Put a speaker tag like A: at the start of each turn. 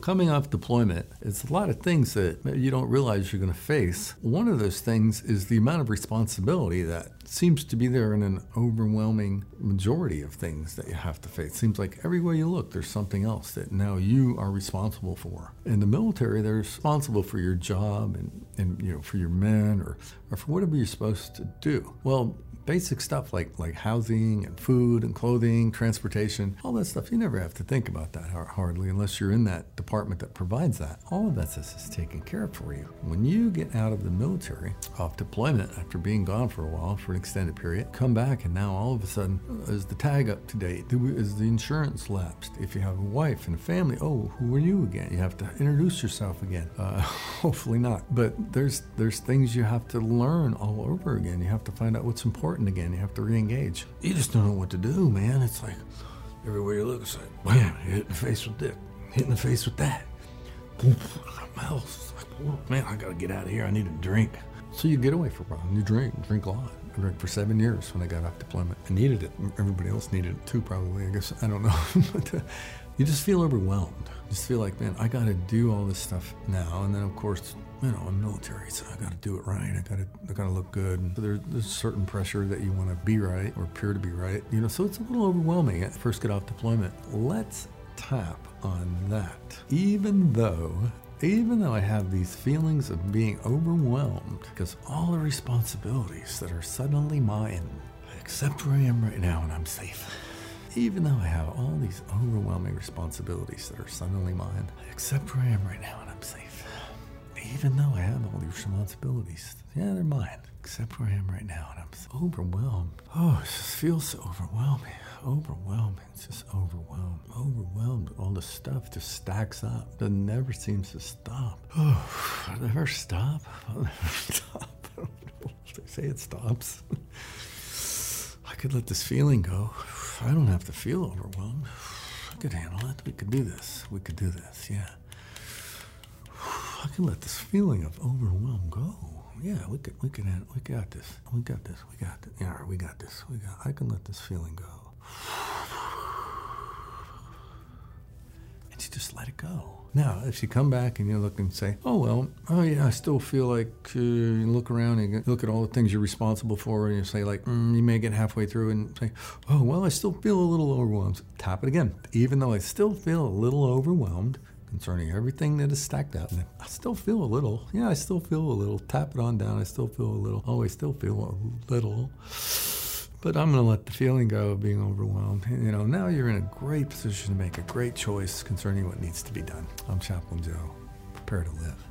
A: coming off deployment, it's a lot of things that you don't realize you're going to face. One of those things is the amount of responsibility that seems to be there in an overwhelming majority of things that you have to face. It seems like everywhere you look, there's something else that now you are responsible for. In the military, they're responsible for your job and, and you know for your men or, or for whatever you're supposed to do. Well, basic stuff like like housing and food and clothing, transportation, all that stuff. You never have to think about that hardly unless you're in that department that provides that. All of that is taken care of for you. When you get out of the military, off deployment after being gone for a while for an extended period, come back and now all of a sudden is the tag up to date? Is the insurance lapsed? If you have a wife and a family, oh, who are you again? You have to introduce yourself again. Uh, hopefully not. But there's there's things you have to learn all over again. You have to find out what's important again. You have to re-engage. You just don't know what to do, man. It's like everywhere you look, it's like, wham, you hit the face with this, hit in the face with that. Mouth, like, oh, man, I gotta get out of here. I need a drink. So you get away for a while and you drink, drink a lot. I drank for seven years when I got off deployment. I needed it. Everybody else needed it too, probably. I guess I don't know. but uh, you just feel overwhelmed. You just feel like, man, I got to do all this stuff now. And then, of course, you know, I'm military, so I got to do it right. I got to, I got to look good. So there's, there's certain pressure that you want to be right or appear to be right. You know, so it's a little overwhelming at first get off deployment. Let's tap on that. Even though even though I have these feelings of being overwhelmed because all the responsibilities that are suddenly mine, I accept where I am right now and I'm safe. Even though I have all these overwhelming responsibilities that are suddenly mine, I accept where I am right now and I'm safe even though I have all these responsibilities, yeah, they're mine. Except where I am right now, and I'm overwhelmed. Oh, just feels so overwhelming. Overwhelming. It's just overwhelmed. Overwhelmed. All the stuff just stacks up. It never seems to stop. Oh, it never stop. I'll never stop. I don't know. They say it stops. I could let this feeling go. I don't have to feel overwhelmed. I could handle it. We could do this. We could do this. Yeah. I can let this feeling of overwhelm go. Yeah, we could, we could, we got this. We got this. We got this. Yeah, we got this. We got. I can let this feeling go. And you just let it go. Now, if you come back and you look and say, "Oh well, oh yeah, I still feel like," uh, you look around and look at all the things you're responsible for, and you say like, mm, you may get halfway through and say, "Oh well, I still feel a little overwhelmed." Tap it again. Even though I still feel a little overwhelmed, concerning everything that is stacked up. I still feel a little. Yeah, I still feel a little. Tap it on down. I still feel a little. Oh, I still feel a little. But I'm going to let the feeling go of being overwhelmed. You know, now you're in a great position to make a great choice concerning what needs to be done. I'm Chaplain Joe. Prepare to live.